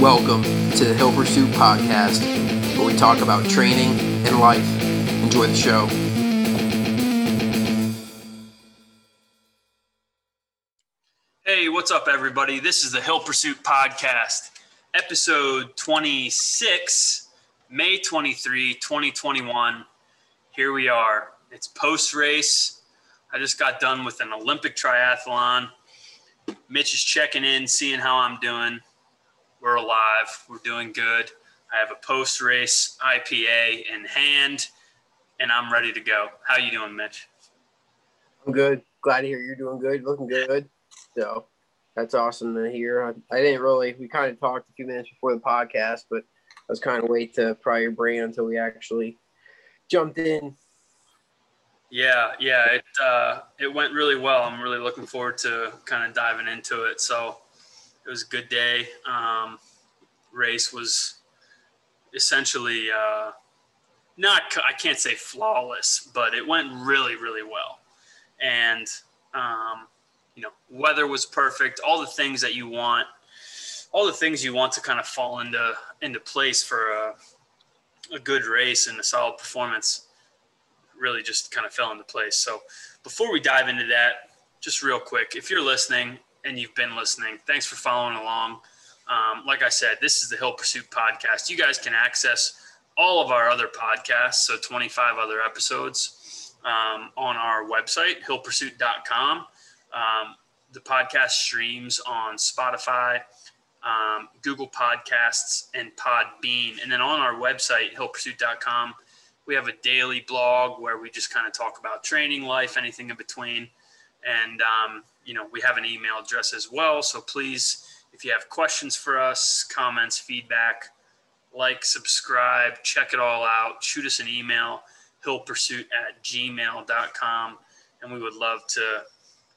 Welcome to the Hill Pursuit Podcast, where we talk about training and life. Enjoy the show. Hey, what's up, everybody? This is the Hill Pursuit Podcast, episode 26, May 23, 2021. Here we are. It's post race. I just got done with an Olympic triathlon. Mitch is checking in, seeing how I'm doing. We're alive. We're doing good. I have a post race IPA in hand, and I'm ready to go. How you doing, Mitch? I'm good. Glad to hear you're doing good. Looking good. So that's awesome to hear. I, I didn't really. We kind of talked a few minutes before the podcast, but I was kind of wait to pry your brain until we actually jumped in. Yeah, yeah, it uh, it went really well. I'm really looking forward to kind of diving into it. So it was a good day. Um, race was essentially uh, not I can't say flawless, but it went really really well, and um, you know weather was perfect. All the things that you want, all the things you want to kind of fall into into place for a, a good race and a solid performance, really just kind of fell into place. So before we dive into that, just real quick, if you're listening and you've been listening. Thanks for following along. Um, like I said, this is the Hill Pursuit podcast. You guys can access all of our other podcasts, so 25 other episodes, um, on our website, hillpursuit.com. Um, the podcast streams on Spotify, um, Google Podcasts, and Podbean. And then on our website, hillpursuit.com, we have a daily blog where we just kind of talk about training, life, anything in between. And um, you know, we have an email address as well. So please, if you have questions for us, comments, feedback, like, subscribe, check it all out, shoot us an email, hillpursuit at gmail.com. And we would love to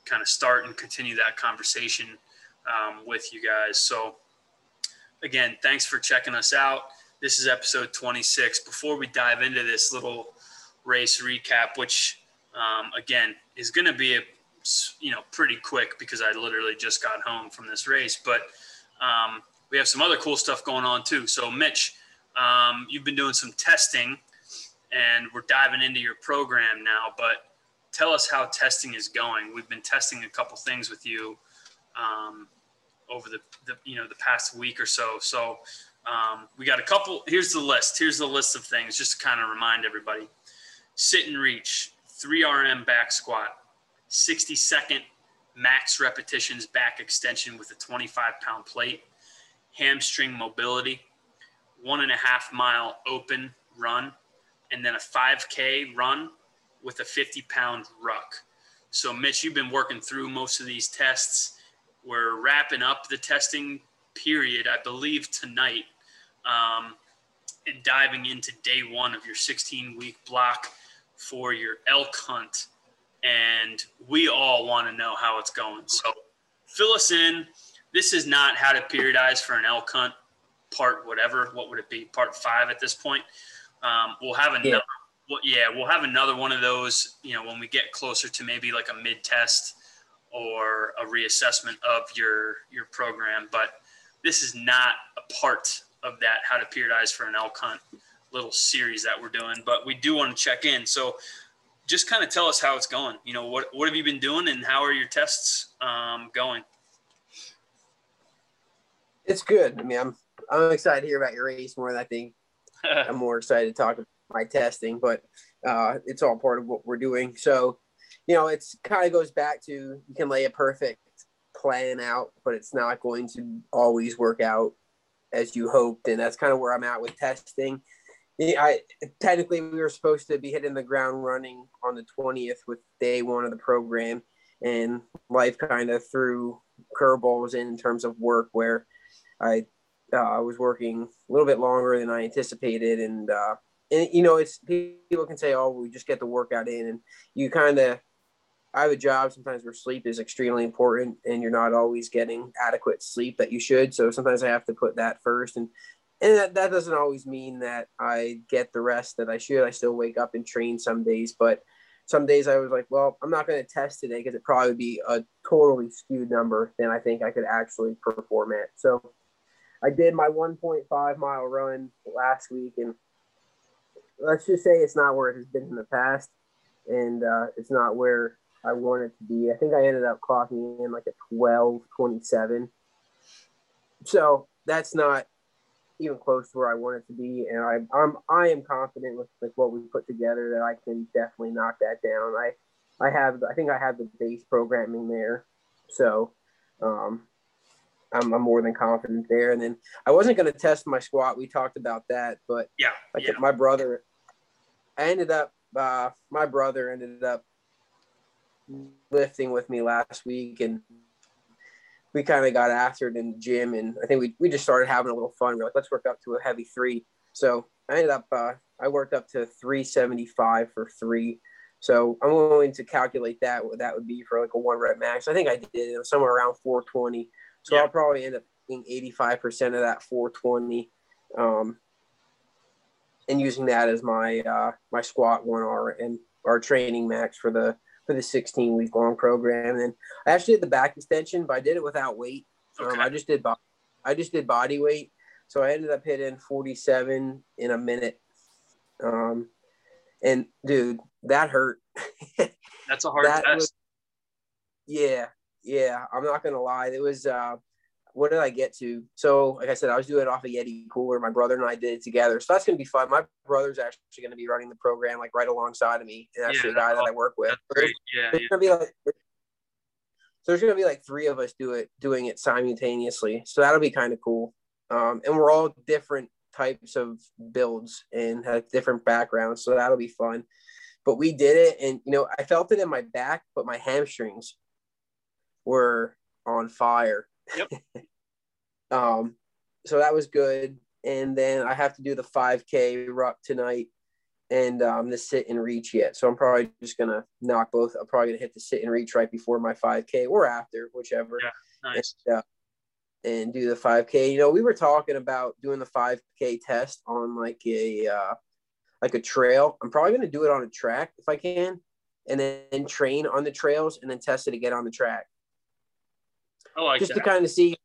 kind of start and continue that conversation um, with you guys. So, again, thanks for checking us out. This is episode 26. Before we dive into this little race recap, which, um, again, is going to be a you know pretty quick because I literally just got home from this race. But um, we have some other cool stuff going on too. So Mitch, um, you've been doing some testing, and we're diving into your program now. But tell us how testing is going. We've been testing a couple things with you um, over the, the, you know the past week or so. So um, we got a couple. Here's the list. Here's the list of things just to kind of remind everybody. Sit and reach, 3RM back squat, 60 second max repetitions back extension with a 25 pound plate, hamstring mobility, one and a half mile open run, and then a 5K run with a 50 pound ruck. So, Mitch, you've been working through most of these tests. We're wrapping up the testing period, I believe, tonight, um, and diving into day one of your 16 week block for your elk hunt and we all want to know how it's going. So fill us in. This is not how to periodize for an elk hunt part whatever. What would it be? Part five at this point. Um, we'll have another. Yeah. Well, yeah, we'll have another one of those. You know, when we get closer to maybe like a mid test or a reassessment of your your program. But this is not a part of that how to periodize for an elk hunt little series that we're doing. But we do want to check in. So just kind of tell us how it's going. You know, what what have you been doing, and how are your tests um, going? It's good. I mean, I'm I'm excited to hear about your race more than I think. I'm more excited to talk about my testing, but uh, it's all part of what we're doing. So, you know, it's kind of goes back to you can lay a perfect plan out, but it's not going to always work out as you hoped, and that's kind of where I'm at with testing yeah, I technically we were supposed to be hitting the ground running on the 20th with day one of the program, and life kind of threw curveballs in, in terms of work where I uh, was working a little bit longer than I anticipated, and uh, and you know it's people can say, oh, we just get the workout in, and you kind of I have a job sometimes where sleep is extremely important and you're not always getting adequate sleep that you should. So sometimes I have to put that first. And and that, that doesn't always mean that I get the rest that I should. I still wake up and train some days, but some days I was like, well, I'm not going to test today because it probably would be a totally skewed number than I think I could actually perform at. So I did my 1.5 mile run last week, and let's just say it's not where it has been in the past, and uh, it's not where I want it to be. I think I ended up clocking in like a 12:27. So that's not even close to where I want it to be, and I, I'm I am confident with like what we put together that I can definitely knock that down. I I have I think I have the base programming there, so um, I'm, I'm more than confident there. And then I wasn't going to test my squat. We talked about that, but yeah, I yeah. my brother. I ended up. Uh, my brother ended up lifting with me last week, and we kind of got after it in the gym. And I think we we just started having a little fun. We're like, let's work up to a heavy three. So I ended up. Uh, I worked up to 375 for three. So I'm willing to calculate that what that would be for like a one rep max. I think I did it was somewhere around 420. So yeah. I'll probably end up being 85% of that 420. Um, and using that as my uh, my squat one R and our training max for the for the 16 week long program. And I actually did the back extension, but I did it without weight. Um, okay. Um, I just did I just did body weight, so I ended up hitting 47 in a minute. Um, and dude, that hurt. That's a hard that test. Was, yeah, yeah. I'm not gonna lie. It was. Uh, what did I get to? So, like I said, I was doing it off a Yeti cooler. My brother and I did it together. So that's gonna be fun. My brother's actually gonna be running the program like right alongside of me, and that's yeah, the guy that I work with. Yeah, there's yeah. gonna be like. So there's gonna be like three of us do it, doing it simultaneously. So that'll be kind of cool. Um, and we're all different types of builds and have different backgrounds. So that'll be fun. But we did it, and you know, I felt it in my back, but my hamstrings were on fire. Yep. um, so that was good. And then I have to do the 5K ruck tonight and um, the sit and reach yet. So I'm probably just gonna knock both. I'm probably gonna hit the sit and reach right before my 5K or after, whichever. Yeah, nice. And, uh, and do the 5K. You know, we were talking about doing the 5K test on like a uh, like a trail. I'm probably gonna do it on a track if I can, and then train on the trails and then test it again on the track. I like just that. to kind of see.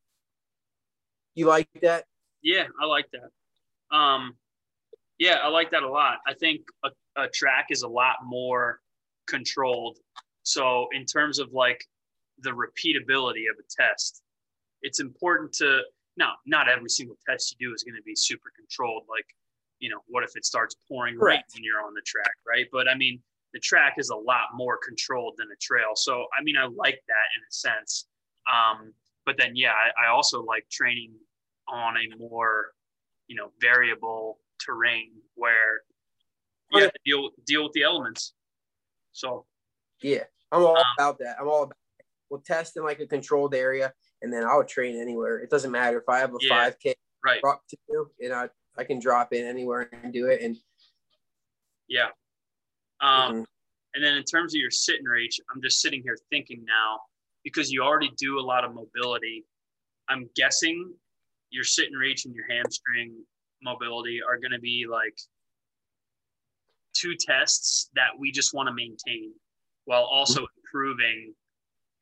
You like that? Yeah, I like that. Um, yeah, I like that a lot. I think a, a track is a lot more controlled. So in terms of like the repeatability of a test, it's important to now not every single test you do is going to be super controlled. Like, you know, what if it starts pouring rain when you're on the track, right? But I mean, the track is a lot more controlled than a trail. So I mean, I like that in a sense. Um, but then, yeah, I, I also like training on a more, you know, variable terrain where you have to deal deal with the elements. So, yeah, I'm all um, about that. I'm all about. We'll test in like a controlled area, and then I'll train anywhere. It doesn't matter if I have a yeah, 5K right. drop to do, and I I can drop in anywhere and do it. And yeah, um, mm-hmm. and then in terms of your sit and reach, I'm just sitting here thinking now because you already do a lot of mobility. I'm guessing your sit and reach and your hamstring mobility are going to be like two tests that we just want to maintain while also improving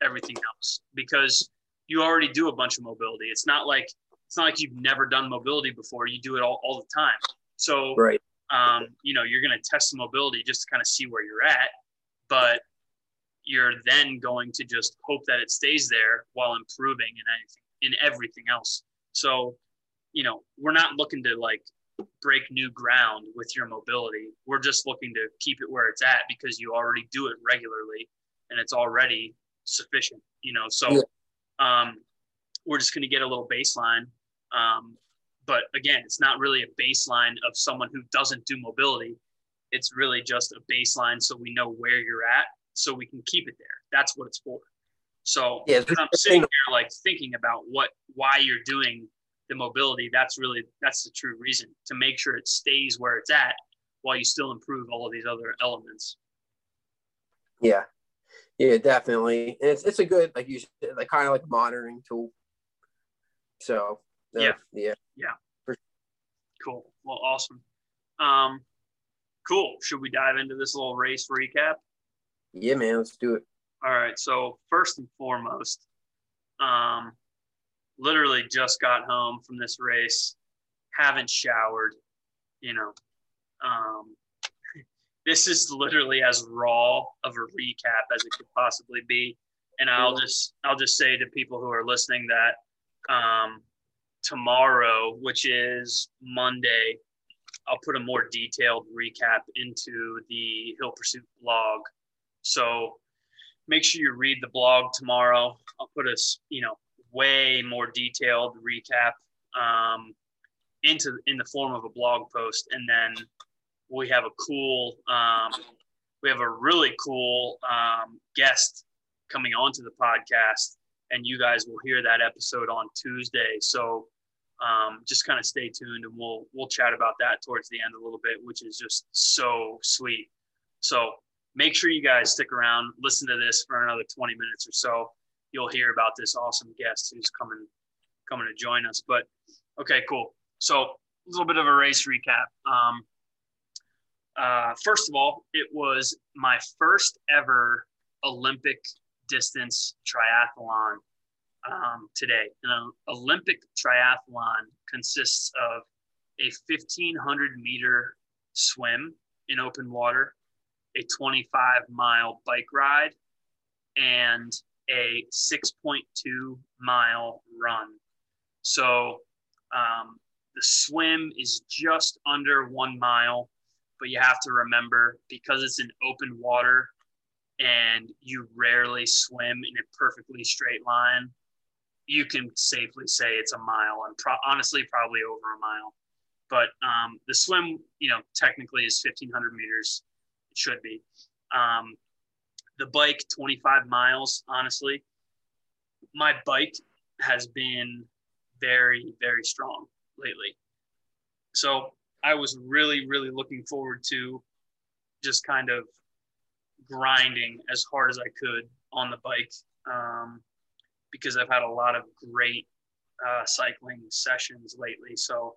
everything else because you already do a bunch of mobility. It's not like it's not like you've never done mobility before. You do it all, all the time. So right. um, you know, you're gonna test the mobility just to kind of see where you're at. But you're then going to just hope that it stays there while improving in anything in everything else. So, you know, we're not looking to like break new ground with your mobility. We're just looking to keep it where it's at because you already do it regularly and it's already sufficient, you know. So yeah. um, we're just going to get a little baseline. Um, but again, it's not really a baseline of someone who doesn't do mobility. It's really just a baseline so we know where you're at so we can keep it there. That's what it's for. So yeah, I'm sitting here like thinking about what why you're doing the mobility. That's really that's the true reason to make sure it stays where it's at while you still improve all of these other elements. Yeah, yeah, definitely. And it's it's a good like you said, like kind of like monitoring tool. So uh, yeah, yeah, yeah. Cool. Well, awesome. Um, cool. Should we dive into this little race recap? Yeah, man, let's do it. All right. So first and foremost, um, literally just got home from this race, haven't showered, you know. Um, this is literally as raw of a recap as it could possibly be. And I'll just I'll just say to people who are listening that um, tomorrow, which is Monday, I'll put a more detailed recap into the Hill Pursuit blog. So make sure you read the blog tomorrow. I'll put a you know way more detailed recap um, into in the form of a blog post, and then we have a cool um, we have a really cool um, guest coming onto the podcast, and you guys will hear that episode on Tuesday. So um, just kind of stay tuned, and we'll we'll chat about that towards the end a little bit, which is just so sweet. So make sure you guys stick around, listen to this for another 20 minutes or so. You'll hear about this awesome guest who's coming coming to join us. But okay, cool. So a little bit of a race recap. Um, uh, first of all, it was my first ever Olympic distance triathlon um, today. An Olympic triathlon consists of a 1500 meter swim in open water, a 25 mile bike ride, and a 6.2 mile run. So um, the swim is just under one mile, but you have to remember because it's in open water and you rarely swim in a perfectly straight line, you can safely say it's a mile and pro- honestly probably over a mile. But um, the swim, you know, technically is 1500 meters. It should be. Um, the bike, 25 miles, honestly. My bike has been very, very strong lately. So I was really, really looking forward to just kind of grinding as hard as I could on the bike. Um, because I've had a lot of great uh, cycling sessions lately. So,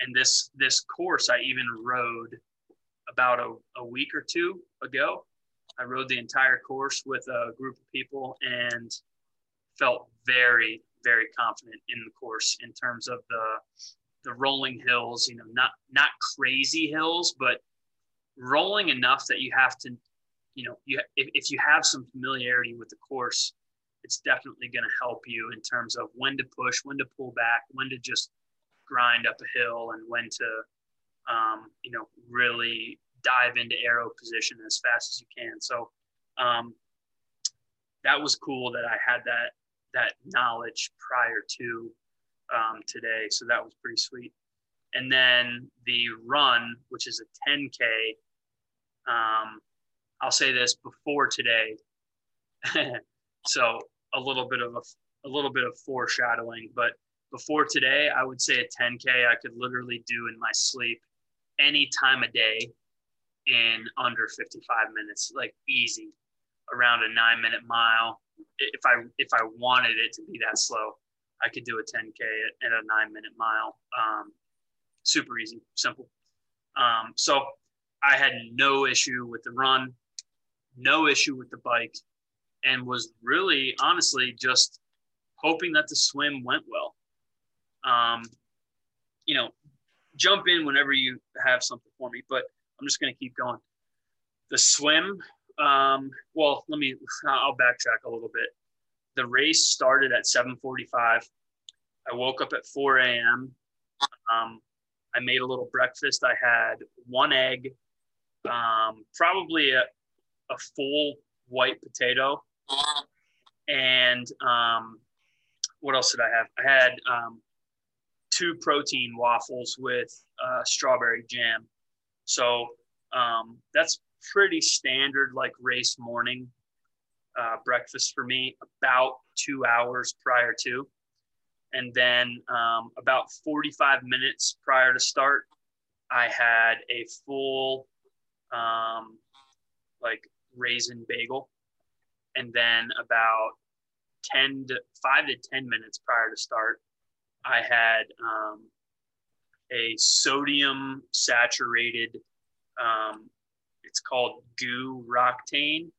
and this this course I even rode about a, a week or two ago. I rode the entire course with a group of people and felt very very confident in the course in terms of the the rolling hills. You know, not not crazy hills, but rolling enough that you have to, you know, you if, if you have some familiarity with the course, it's definitely going to help you in terms of when to push, when to pull back, when to just grind up a hill, and when to, um, you know, really dive into aero position as fast as you can. So um, that was cool that I had that that knowledge prior to um, today. So that was pretty sweet. And then the run, which is a 10K, um, I'll say this before today. So a little bit of a, a little bit of foreshadowing, but before today, I would say a 10K I could literally do in my sleep any time of day in under 55 minutes, like easy, around a nine minute mile. If I if I wanted it to be that slow, I could do a 10K at, a nine minute mile. Um, super easy, simple. Um, so I had no issue with the run, no issue with the bike and was really honestly just hoping that the swim went well. Um, you know, jump in whenever you have something for me, but I'm just going to keep going. The swim, um, well, let me, I'll backtrack a little bit. The race started at 7:45. I woke up at 4 a.m. Um, I made a little breakfast. I had one egg, um, probably a, a full white potato, and um, what else did I have? I had um, two protein waffles with uh, strawberry jam. So um, that's pretty standard, like race morning uh, breakfast for me, about two hours prior to. And then um, about 45 minutes prior to start, I had a full um, like raisin bagel and then about 10 to 5 to 10 minutes prior to start i had um, a sodium saturated um, it's called GU Roctane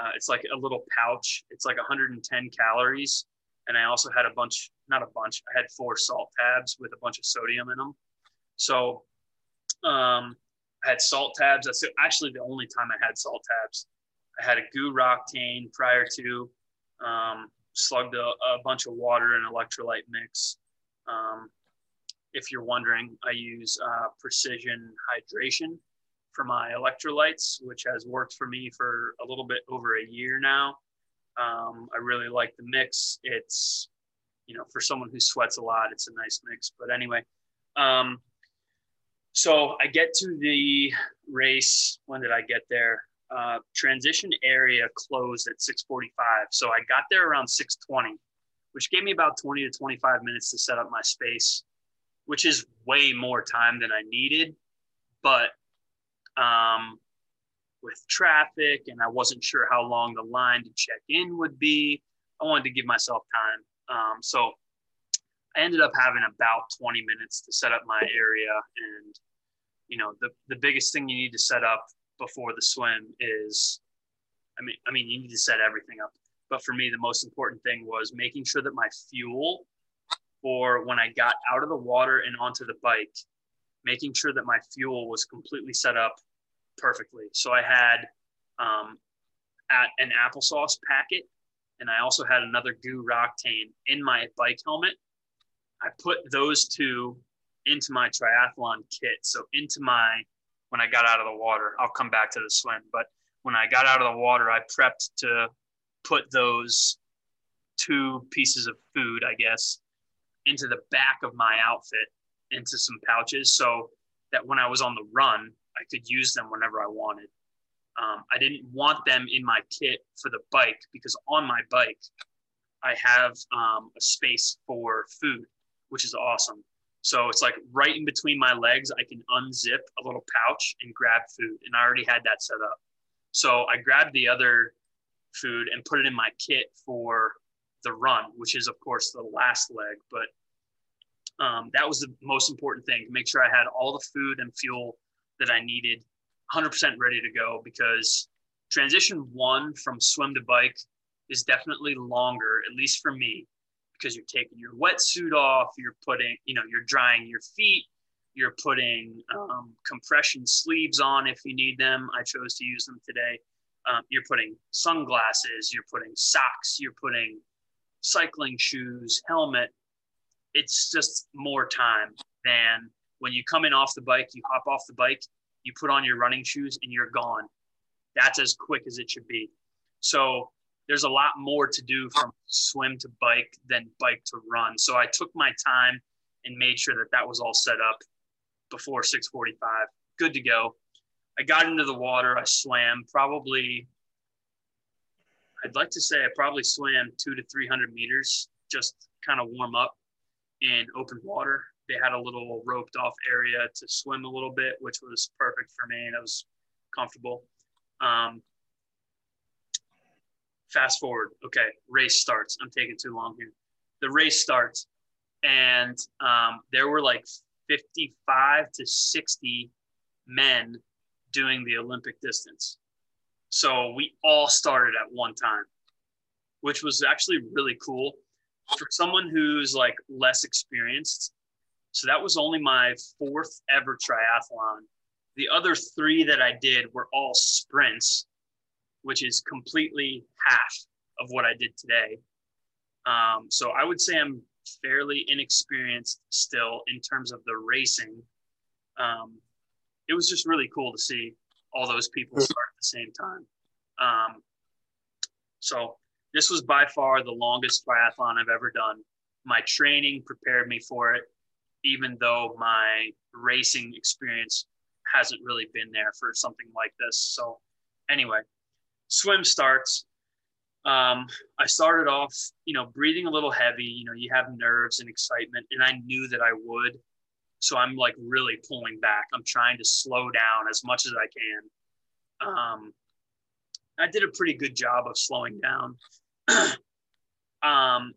uh, it's like a little pouch it's like 110 calories and i also had a bunch not a bunch. I had four salt tabs with a bunch of sodium in them. So um, I had salt tabs. That's actually the only time I had salt tabs. I had a GU Roctane prior to, um, slugged a, a, bunch of water and electrolyte mix. Um, if you're wondering, I use uh, precision hydration for my electrolytes, which has worked for me for a little bit over a year now. Um, I really like the mix. It's, you know, for someone who sweats a lot, it's a nice mix. But anyway, um, so I get to the race. When did I get there? Uh, transition area closed at 6:45, so I got there around 6:20, which gave me about 20 to 25 minutes to set up my space, which is way more time than I needed. But um, with traffic, and I wasn't sure how long the line to check in would be, I wanted to give myself time. Um, so I ended up having about 20 minutes to set up my area. And, you know, the, the biggest thing you need to set up before the swim is, I mean, I mean, you need to set everything up. But for me, the most important thing was making sure that my fuel for when I got out of the water and onto the bike, making sure that my fuel was completely set up perfectly. So I had um, at an applesauce packet, and I also had another GU Roctane in my bike helmet. I put those two into my triathlon kit. So into my when I got out of the water, I'll come back to the swim. But when I got out of the water, I prepped to put those two pieces of food, I guess, into the back of my outfit into some pouches so that when I was on the run, I could use them whenever I wanted. Um, I didn't want them in my kit for the bike because on my bike, I have um, a space for food, which is awesome. So it's like right in between my legs, I can unzip a little pouch and grab food. And I already had that set up. So I grabbed the other food and put it in my kit for the run, which is, of course, the last leg. But um, that was the most important thing to make sure I had all the food and fuel that I needed 100% ready to go because transition one from swim to bike is definitely longer, at least for me, because you're taking your wetsuit off, you're putting, you know, you're drying your feet, you're putting um, compression sleeves on if you need them. I chose to use them today. Um, you're putting sunglasses, you're putting socks, you're putting cycling shoes, helmet. It's just more time than when you come in off the bike, you hop off the bike, you put on your running shoes, and you're gone. That's as quick as it should be. So there's a lot more to do from swim to bike than bike to run. So I took my time and made sure that that was all set up before 6:45. Good to go. I got into the water. I swam probably. I'd like to say I probably swam two to 300 meters, just kind of warm up in open water they had a little roped off area to swim a little bit, which was perfect for me and it was comfortable. Um, fast forward. Okay, race starts. I'm taking too long here. The race starts, and um, there were like 55 to 60 men doing the Olympic distance. So we all started at one time, which was actually really cool. For someone who's like less experienced, so that was only my fourth ever triathlon. The other three that I did were all sprints, which is completely half of what I did today. Um, so I would say I'm fairly inexperienced still in terms of the racing. Um, it was just really cool to see all those people start at the same time. Um, so this was by far the longest triathlon I've ever done. My training prepared me for it even though my racing experience hasn't really been there for something like this. So, anyway, swim starts. Um, I started off, you know, breathing a little heavy. You know, you have nerves and excitement, and I knew that I would. So I'm like really pulling back. I'm trying to slow down as much as I can. Um, I did a pretty good job of slowing down. um,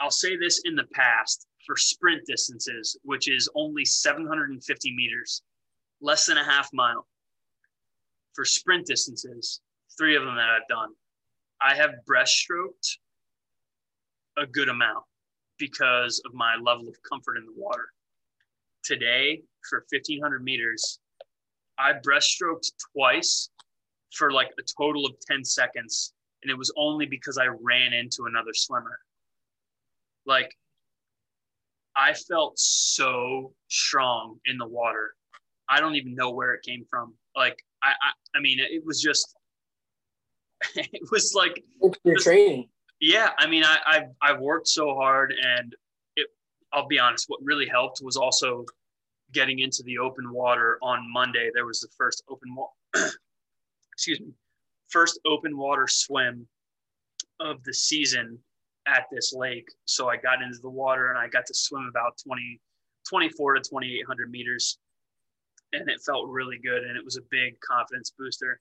I'll say this in the past for sprint distances, which is only 750 meters, less than a half mile. For sprint distances, three of them that I've done, I have breaststroked a good amount because of my level of comfort in the water. Today, for 1500 meters, I breaststroked twice for like a total of 10 seconds. And it was only because I ran into another swimmer. Like, I felt so strong in the water. I don't even know where it came from. Like, I, I, I mean, it was just, it was like your training. Yeah, I mean, I, I've I've worked so hard, and it. I'll be honest. What really helped was also getting into the open water on Monday. There was the first open water. excuse me, first open water swim of the season at this lake. So I got into the water and I got to swim about 20, 24 to 2,800 meters. And it felt really good. And it was a big confidence booster.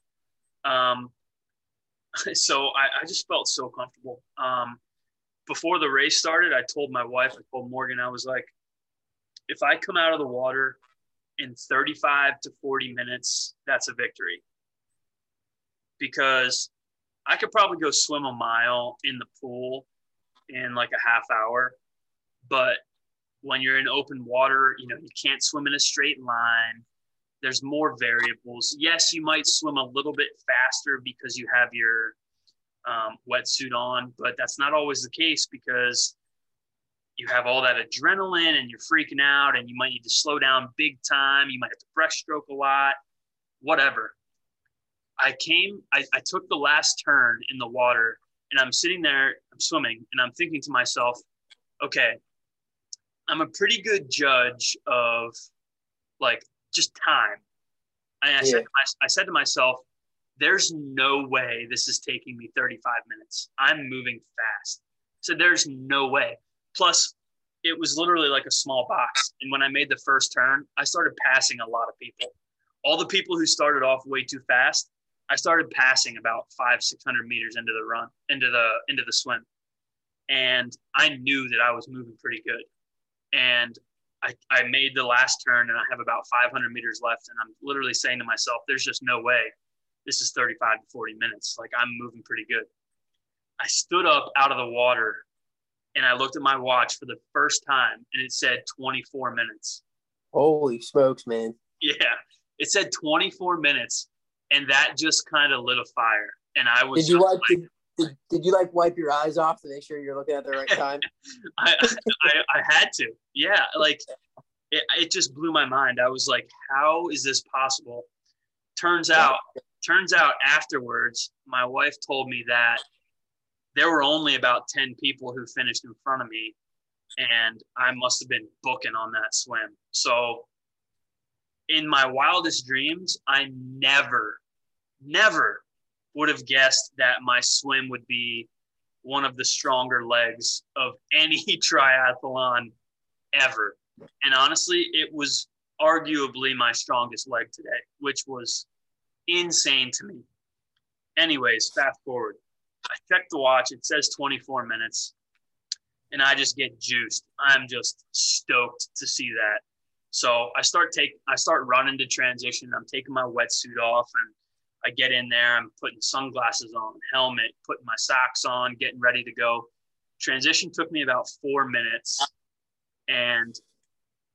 Um, so I, I, just felt so comfortable. Um, before the race started, I told my wife, I told Morgan, I was like, if I come out of the water in 35 to 40 minutes, that's a victory. Because I could probably go swim a mile in the pool in like a half hour. But when you're in open water, you know, you can't swim in a straight line there's more variables. Yes, you might swim a little bit faster because you have your um, wetsuit on, but that's not always the case because you have all that adrenaline and you're freaking out and you might need to slow down big time. You might have to breaststroke a lot, whatever. I came, I, I took the last turn in the water and I'm sitting there, I'm swimming, and I'm thinking to myself, okay, I'm a pretty good judge of like just time. And I, yeah. said I, I said to myself, there's no way this is taking me 35 minutes. I'm moving fast. So there's no way. Plus, it was literally like a small box. And when I made the first turn, I started passing a lot of people. All the people who started off way too fast, I started passing about five, 600 meters into the run, into the, into the swim. And I knew that I was moving pretty good. And I, I made the last turn and I have about 500 meters left. And I'm literally saying to myself, there's just no way this is 35 to 40 minutes. Like I'm moving pretty good. I stood up out of the water and I looked at my watch for the first time and it said 24 minutes. Holy smokes, man. Yeah. It said 24 minutes and that just kind of lit a fire. And I was Did you like, like did, did you like wipe your eyes off to make sure you're looking at the right time? I, I, I had to. Yeah. Like it, it just blew my mind. I was like, how is this possible? Turns out, turns out afterwards, my wife told me that there were only about 10 people who finished in front of me and I must have been booking on that swim. So in my wildest dreams, I never, never would have guessed that my swim would be one of the stronger legs of any triathlon ever. And honestly, it was arguably my strongest leg today, which was insane to me. Anyways, fast forward. I checked the watch, it says 24 minutes, and I just get juiced. I'm just stoked to see that. So I start take I start running to transition. I'm taking my wetsuit off and I get in there, I'm putting sunglasses on, helmet, putting my socks on, getting ready to go. Transition took me about four minutes. And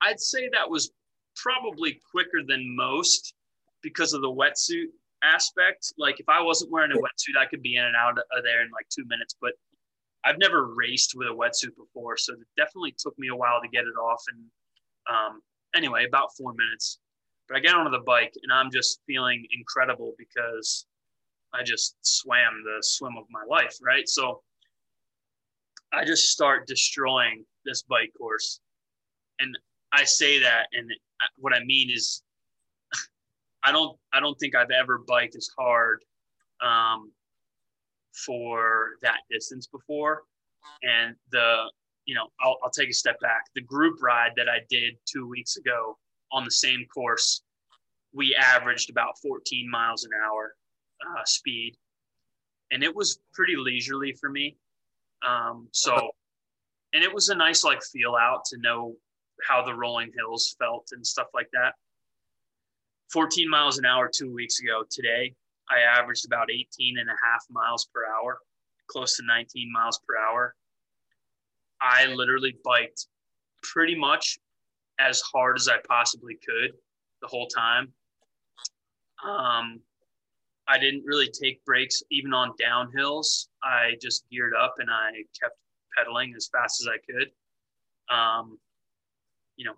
I'd say that was probably quicker than most because of the wetsuit aspect. Like if I wasn't wearing a wetsuit, I could be in and out of there in like two minutes. But I've never raced with a wetsuit before, so it definitely took me a while to get it off. And um, anyway, about four minutes. But I get onto the bike and I'm just feeling incredible because I just swam the swim of my life, right? So I just start destroying this bike course. And I say that and what I mean is I don't I don't think I've ever biked as hard um, for that distance before. And the you know I'll, I'll take a step back. The group ride that I did two weeks ago on the same course, we averaged about 14 miles an hour uh, speed, and it was pretty leisurely for me. Um, so, and it was a nice like feel out to know how the rolling hills felt and stuff like that. 14 miles an hour two weeks ago. Today, I averaged about 18 and a half miles per hour, close to 19 miles per hour. I literally biked pretty much as hard as I possibly could the whole time. Um, I didn't really take breaks even on downhills. I just geared up and I kept pedaling as fast as I could. Um, you know,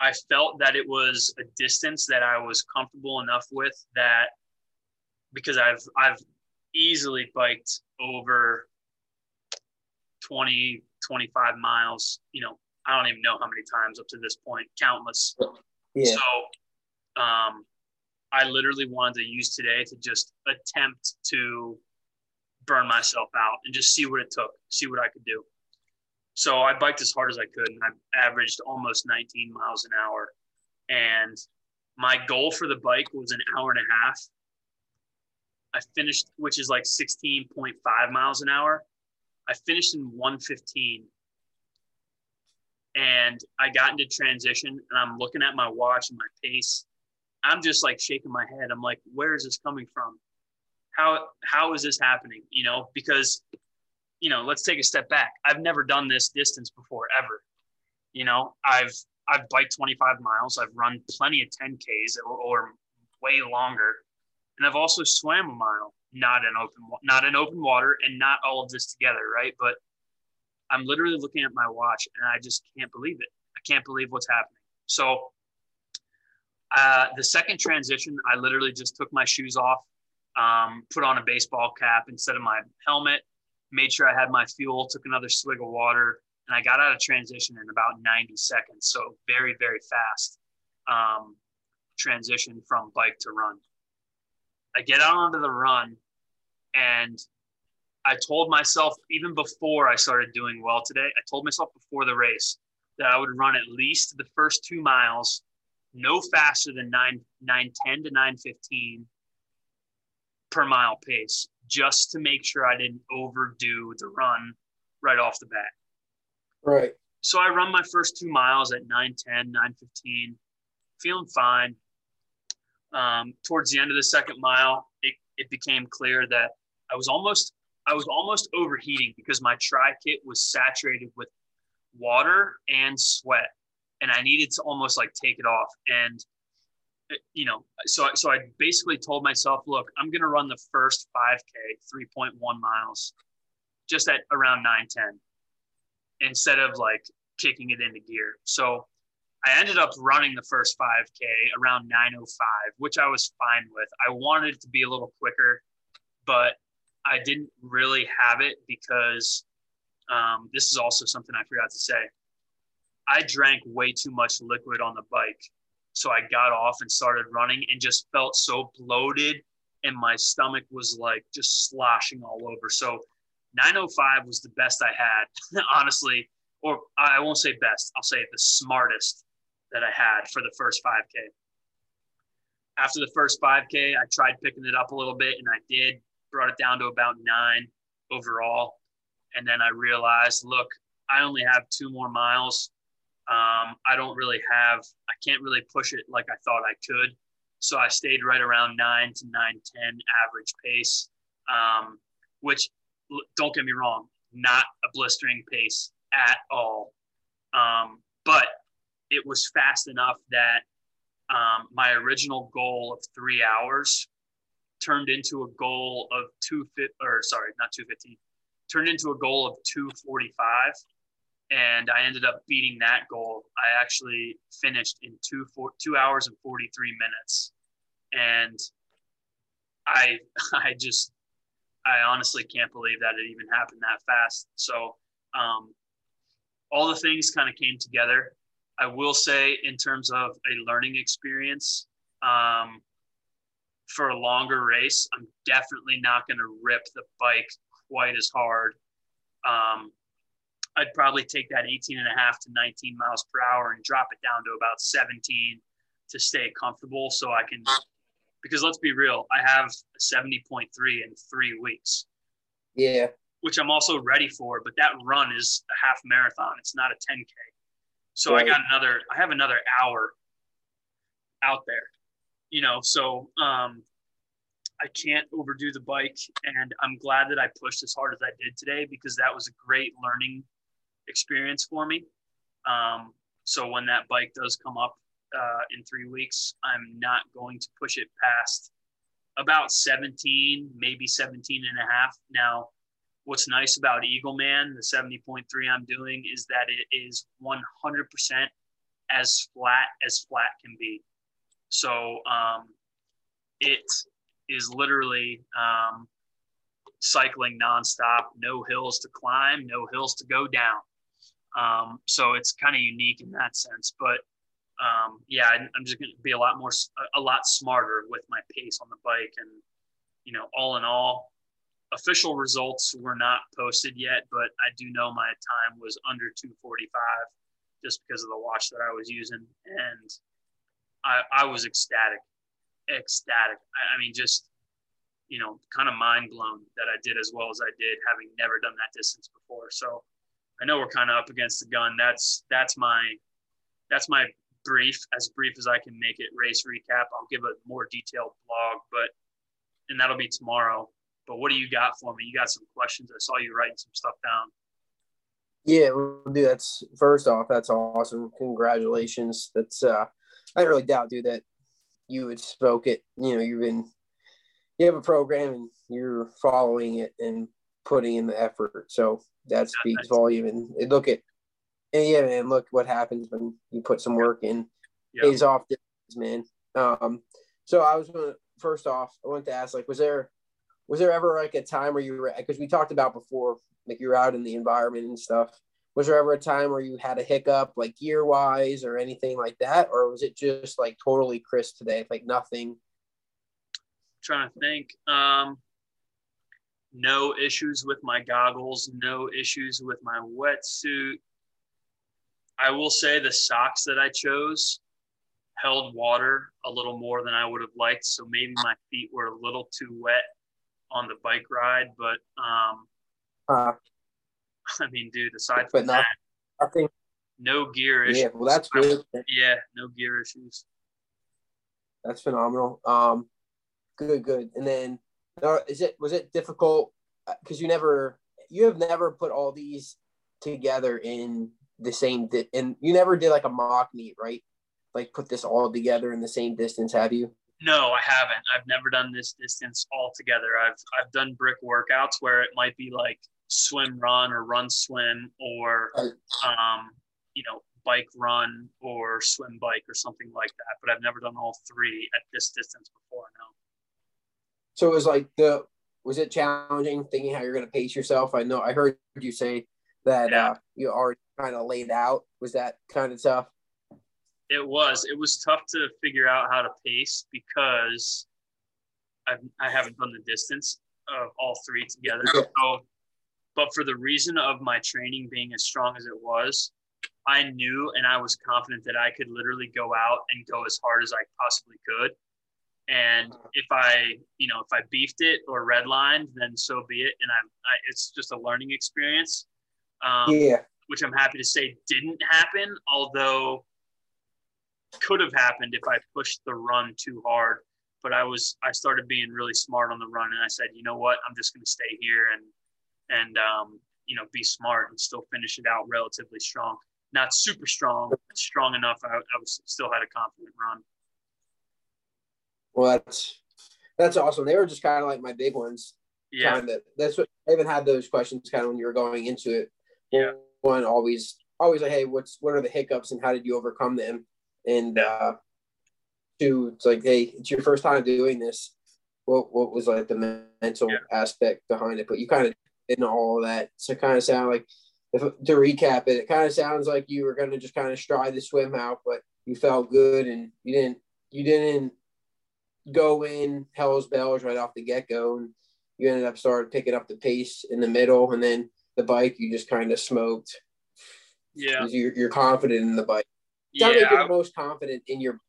I felt that it was a distance that I was comfortable enough with that because I've I've easily biked over 20 25 miles, you know, I don't even know how many times up to this point, countless. Yeah. So um I literally wanted to use today to just attempt to burn myself out and just see what it took, see what I could do. So I biked as hard as I could and I averaged almost 19 miles an hour. And my goal for the bike was an hour and a half. I finished, which is like 16.5 miles an hour. I finished in 115. And I got into transition and I'm looking at my watch and my pace I'm just like shaking my head. I'm like, where is this coming from? How how is this happening? You know, because you know, let's take a step back. I've never done this distance before ever. You know, I've I've biked 25 miles. I've run plenty of 10Ks or, or way longer, and I've also swam a mile, not in open not in open water, and not all of this together, right? But I'm literally looking at my watch, and I just can't believe it. I can't believe what's happening. So uh, the second transition, I literally just took my shoes off, um, put on a baseball cap instead of my helmet, made sure I had my fuel, took another swig of water, and I got out of transition in about 90 seconds. So very, very fast um, transition from bike to run. I get out onto the run, and I told myself, even before I started doing well today, I told myself before the race that I would run at least the first two miles no faster than 9 910 to 915 per mile pace just to make sure I didn't overdo the run right off the bat. Right. So I run my first two miles at 910, 915, feeling fine. Um, towards the end of the second mile, it, it became clear that I was almost I was almost overheating because my tri kit was saturated with water and sweat and I needed to almost like take it off. And uh, you know, so so I basically told myself, look, I'm gonna run the first 5K, 3.1 miles, just at around 910, instead of like kicking it into gear. So I ended up running the first 5K around 905, which I was fine with. I wanted it to be a little quicker, but I didn't really have it because um, this is also something I forgot to say. I drank way too much liquid on the bike. So I got off and started running and just felt so bloated and my stomach was like just sloshing all over. So 905 was the best I had, honestly, or I won't say best, I'll say the smartest that I had for the first 5K. After the first 5K, I tried picking it up a little bit and I did, brought it down to about nine overall. And then I realized, look, I only have two more miles. Um, I don't really have, I can't really push it like I thought I could. So I stayed right around nine to nine ten average pace, um, which don't get me wrong, not a blistering pace at all. Um, but it was fast enough that um, my original goal of three hours turned into a goal of two fit or sorry, not two fifteen, turned into a goal of two forty five and I ended up beating that goal. I actually finished in two four, two hours and 43 minutes, and I I just I honestly can't believe that it even happened that fast. So um, all the things kind of came together. I will say, in terms of a learning experience, um, for a longer race, I'm definitely not going to rip the bike quite as hard. Um, I'd probably take that 18 and a half to 19 miles per hour and drop it down to about 17 to stay comfortable so I can because let's be real, I have a 70.3 in three weeks. Yeah. Which I'm also ready for, but that run is a half marathon. It's not a 10K. So right. I got another, I have another hour out there, you know, so um, I can't overdo the bike. And I'm glad that I pushed as hard as I did today because that was a great learning experience for me. Um, so when that bike does come up uh, in three weeks, I'm not going to push it past about 17, maybe 17 and a half. Now, what's nice about Eagleman, the 70.3 I'm doing, is that it is 100% as flat as flat can be. So um, it is literally um, cycling nonstop, no hills to climb, no hills to go down. Um, so it's kind of unique in that sense. But um, yeah, I'm just going to be a lot more, a lot smarter with my pace on the bike. And, you know, all in all, official results were not posted yet, but I do know my time was under 245 just because of the watch that I was using. And I, I was ecstatic, ecstatic. I, I mean, just you know, kind of mind blown that I did as well as I did, having never done that distance before. So I know we're kind of up against the gun. That's that's my that's my brief, as brief as I can make it. Race recap. I'll give a more detailed blog, but and that'll be tomorrow. But what do you got for me? You got some questions? I saw you writing some stuff down. Yeah, dude. That's first off, that's awesome. Congratulations. That's uh, I don't really doubt, dude, that you would spoke it. You know, you've been you have a program and you're following it and putting in the effort. So that speaks yeah, volume. And look at, and yeah, man, look what happens when you put some work in. Yeah. Pays off, man. Um, so I was gonna first off, I wanted to ask, like, was there, was there ever like a time where you were, because we talked about before, like you're out in the environment and stuff. Was there ever a time where you had a hiccup, like gear wise or anything like that, or was it just like totally crisp today, like nothing? trying to think. Um, no issues with my goggles, no issues with my wetsuit. I will say the socks that I chose held water a little more than I would have liked. So maybe my feet were a little too wet on the bike ride. But um, uh, I mean, dude, aside from not, that, I think, no gear issues. Yeah, well, that's good. Yeah, no gear issues. That's phenomenal. Um, Good, good. And then, is it was it difficult because uh, you never you have never put all these together in the same di- and you never did like a mock meet, right? Like put this all together in the same distance, have you? No, I haven't. I've never done this distance all together. I've I've done brick workouts where it might be like swim run or run swim or um you know bike run or swim bike or something like that. But I've never done all three at this distance before. No. So it was like the was it challenging thinking how you're going to pace yourself? I know I heard you say that yeah. uh, you already kind of laid out. Was that kind of tough? It was. It was tough to figure out how to pace because I've, I haven't done the distance of all three together. So, but for the reason of my training being as strong as it was, I knew and I was confident that I could literally go out and go as hard as I possibly could. And if I, you know, if I beefed it or redlined, then so be it. And I'm, I, it's just a learning experience. Um, yeah. Which I'm happy to say didn't happen, although could have happened if I pushed the run too hard. But I was, I started being really smart on the run, and I said, you know what, I'm just going to stay here and, and, um, you know, be smart and still finish it out relatively strong. Not super strong, strong enough. I, I was still had a confident run. Well, that's that's awesome. They were just kind of like my big ones. Yeah. Kind of. That's what I even had those questions kind of when you were going into it. Yeah. One always always like, hey, what's what are the hiccups and how did you overcome them? And uh two, it's like, hey, it's your first time doing this. What what was like the mental yeah. aspect behind it? But you kind of in all that. So it kind of sound like if to recap it, it kind of sounds like you were gonna just kind of stride the swim out, but you felt good and you didn't you didn't go in hell's bells right off the get go, and you ended up starting picking up the pace in the middle, and then the bike you just kind of smoked. Yeah, you're, you're confident in the bike. Yeah, you're the most confident in your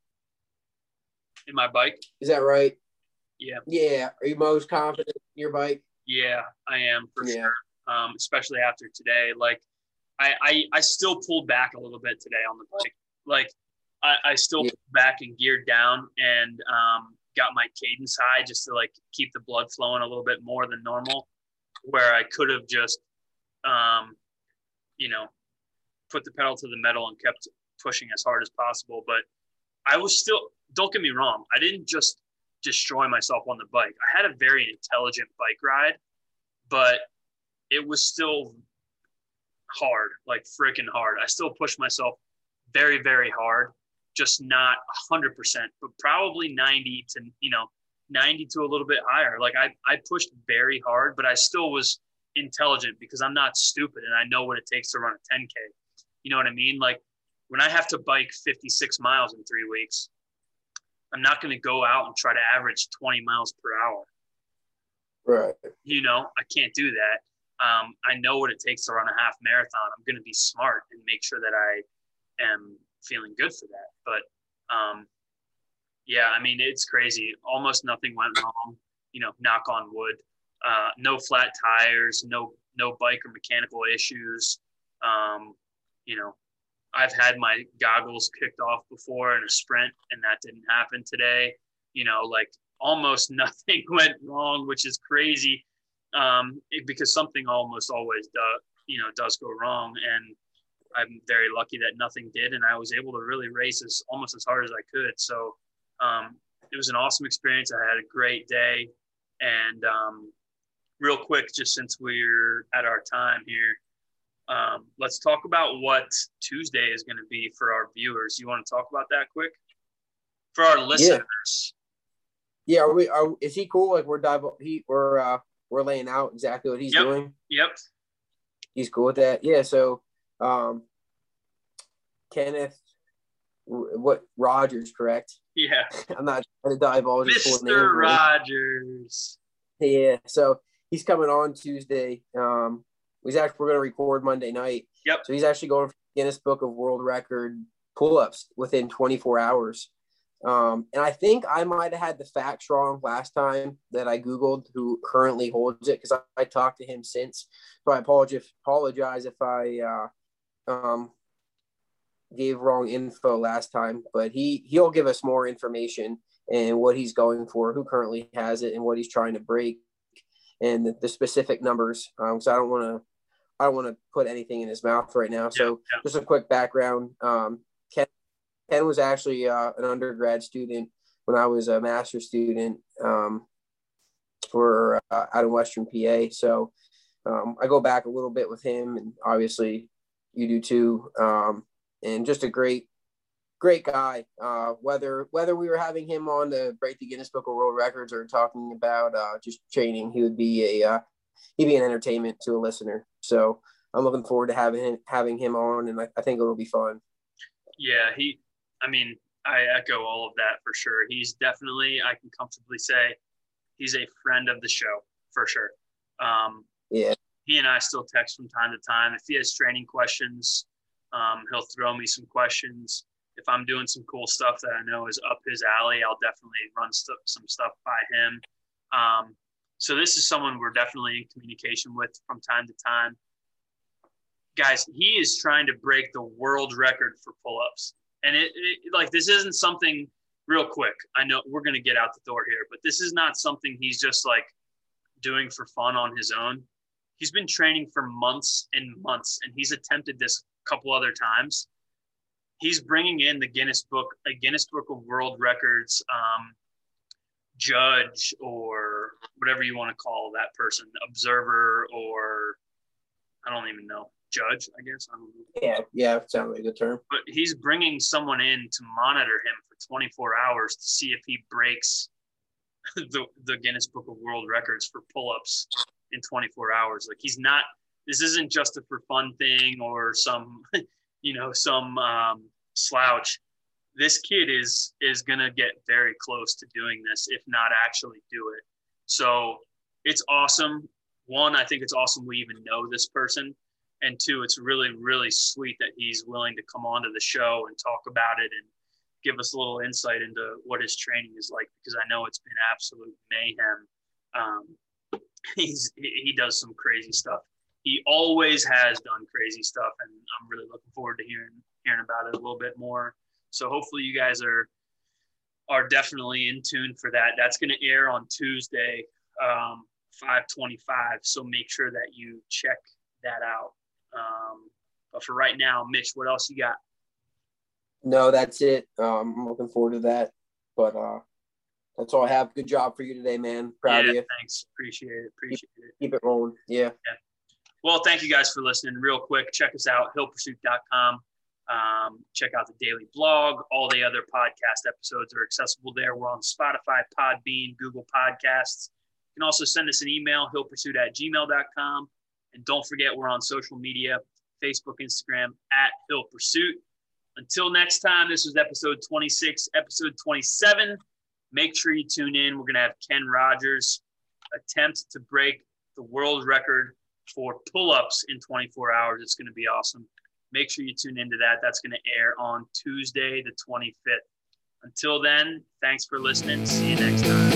in my bike. Is that right? Yeah. Yeah. Are you most confident in your bike? Yeah, I am for yeah. sure. Um, especially after today. Like, I, I I still pulled back a little bit today on the bike. Like, I, I still yeah. pulled back and geared down, and um, got my cadence high just to like keep the blood flowing a little bit more than normal, where I could have just, um, you know, put the pedal to the metal and kept pushing as hard as possible. But I was still, don't get me wrong, I didn't just destroy myself on the bike. I had a very intelligent bike ride, but it was still hard, like freaking hard. I still pushed myself very, very hard, just not 100%, but probably 90 to, you know, 90 to a little bit higher. Like I, I pushed very hard, but I still was intelligent because I'm not stupid and I know what it takes to run a 10K. You know what I mean? Like when I have to bike 56 miles in three weeks, I'm not going to go out and try to average 20 miles per hour. Right. You know, I can't do that. Um, I know what it takes to run a half marathon. I'm going to be smart and make sure that I am feeling good for that. But um, yeah, I mean, it's crazy. Almost nothing went wrong. You know, knock on wood. Uh, no flat tires, no no bike or mechanical issues. Um, you know, I've had my goggles kicked off before in a sprint, and that didn't happen today. You know, like almost nothing went wrong, which is crazy um, because something almost always does, you know, does go wrong. And I'm very lucky that nothing did, and I was able to really race as almost as hard as I could. So um, it was an awesome experience. I had a great day, and um, real quick, just since we're at our time here, um, let's talk about what Tuesday is going to be for our viewers. You want to talk about that quick for our listeners? Yeah. yeah are we? Are is he cool? Like we're dive. He we're uh we're laying out exactly what he's yep. doing. Yep. He's cool with that. Yeah. So, um, Kenneth, what Rogers, correct? Yeah. I'm not trying to divulge Mr. Rogers. Yeah. So he's coming on Tuesday. Um, He's actually we're going to record Monday night. Yep. So he's actually going for Guinness Book of World Record pull-ups within 24 hours. Um, and I think I might have had the facts wrong last time that I Googled who currently holds it because I, I, talked to him since. So I apologize, apologize if I uh, um, gave wrong info last time, but he, he'll give us more information and what he's going for, who currently has it, and what he's trying to break, and the, the specific numbers. Um, so I don't want to I don't want to put anything in his mouth right now. So yeah, yeah. just a quick background. Um, Ken, Ken was actually uh, an undergrad student when I was a master's student um, for uh, out in Western PA. So um, I go back a little bit with him, and obviously you do too. Um, and just a great, great guy. Uh, whether whether we were having him on to break the Guinness Book of World Records or talking about uh, just training, he would be a uh, he'd be an entertainment to a listener. So I'm looking forward to having him, having him on, and I, I think it'll be fun. Yeah, he. I mean, I echo all of that for sure. He's definitely, I can comfortably say, he's a friend of the show for sure. Um, yeah. He and I still text from time to time. If he has training questions, um, he'll throw me some questions. If I'm doing some cool stuff that I know is up his alley, I'll definitely run st- some stuff by him. Um, so this is someone we're definitely in communication with from time to time. Guys, he is trying to break the world record for pull-ups. And it, it like this isn't something real quick. I know we're going to get out the door here, but this is not something he's just like doing for fun on his own. He's been training for months and months and he's attempted this a couple other times. He's bringing in the Guinness Book, a Guinness Book of World Records um, judge or whatever you want to call that person, observer or I don't even know, judge, I guess. I yeah, yeah, sounds like a good term. But he's bringing someone in to monitor him for 24 hours to see if he breaks the, the Guinness Book of World Records for pull ups in 24 hours. Like he's not, this isn't just a for fun thing or some, you know, some um, slouch this kid is is gonna get very close to doing this, if not actually do it. So it's awesome. One, I think it's awesome we even know this person, and two, it's really really sweet that he's willing to come onto the show and talk about it and give us a little insight into what his training is like because I know it's been absolute mayhem. Um, he's he does some crazy stuff. He always has done crazy stuff, and I'm really looking forward to hearing hearing about it a little bit more. So hopefully you guys are are definitely in tune for that. That's going to air on Tuesday, um, 525. So make sure that you check that out. Um, But for right now, Mitch, what else you got? No, that's it. Um, I'm looking forward to that. But uh, that's all I have. Good job for you today, man. Proud yeah, of you. Thanks. Appreciate it. Appreciate keep, it. Keep it rolling. Yeah. yeah. Well, thank you guys for listening. Real quick, check us out, hillpursuit.com. Um, check out the daily blog. All the other podcast episodes are accessible there. We're on Spotify, Podbean, Google Podcasts. You can also send us an email, hillpursuit at gmail.com. And don't forget, we're on social media Facebook, Instagram at Hill Pursuit. Until next time, this was episode 26, episode 27. Make sure you tune in. We're going to have Ken Rogers attempt to break the world record for pull ups in 24 hours. It's going to be awesome. Make sure you tune into that. That's going to air on Tuesday, the 25th. Until then, thanks for listening. See you next time.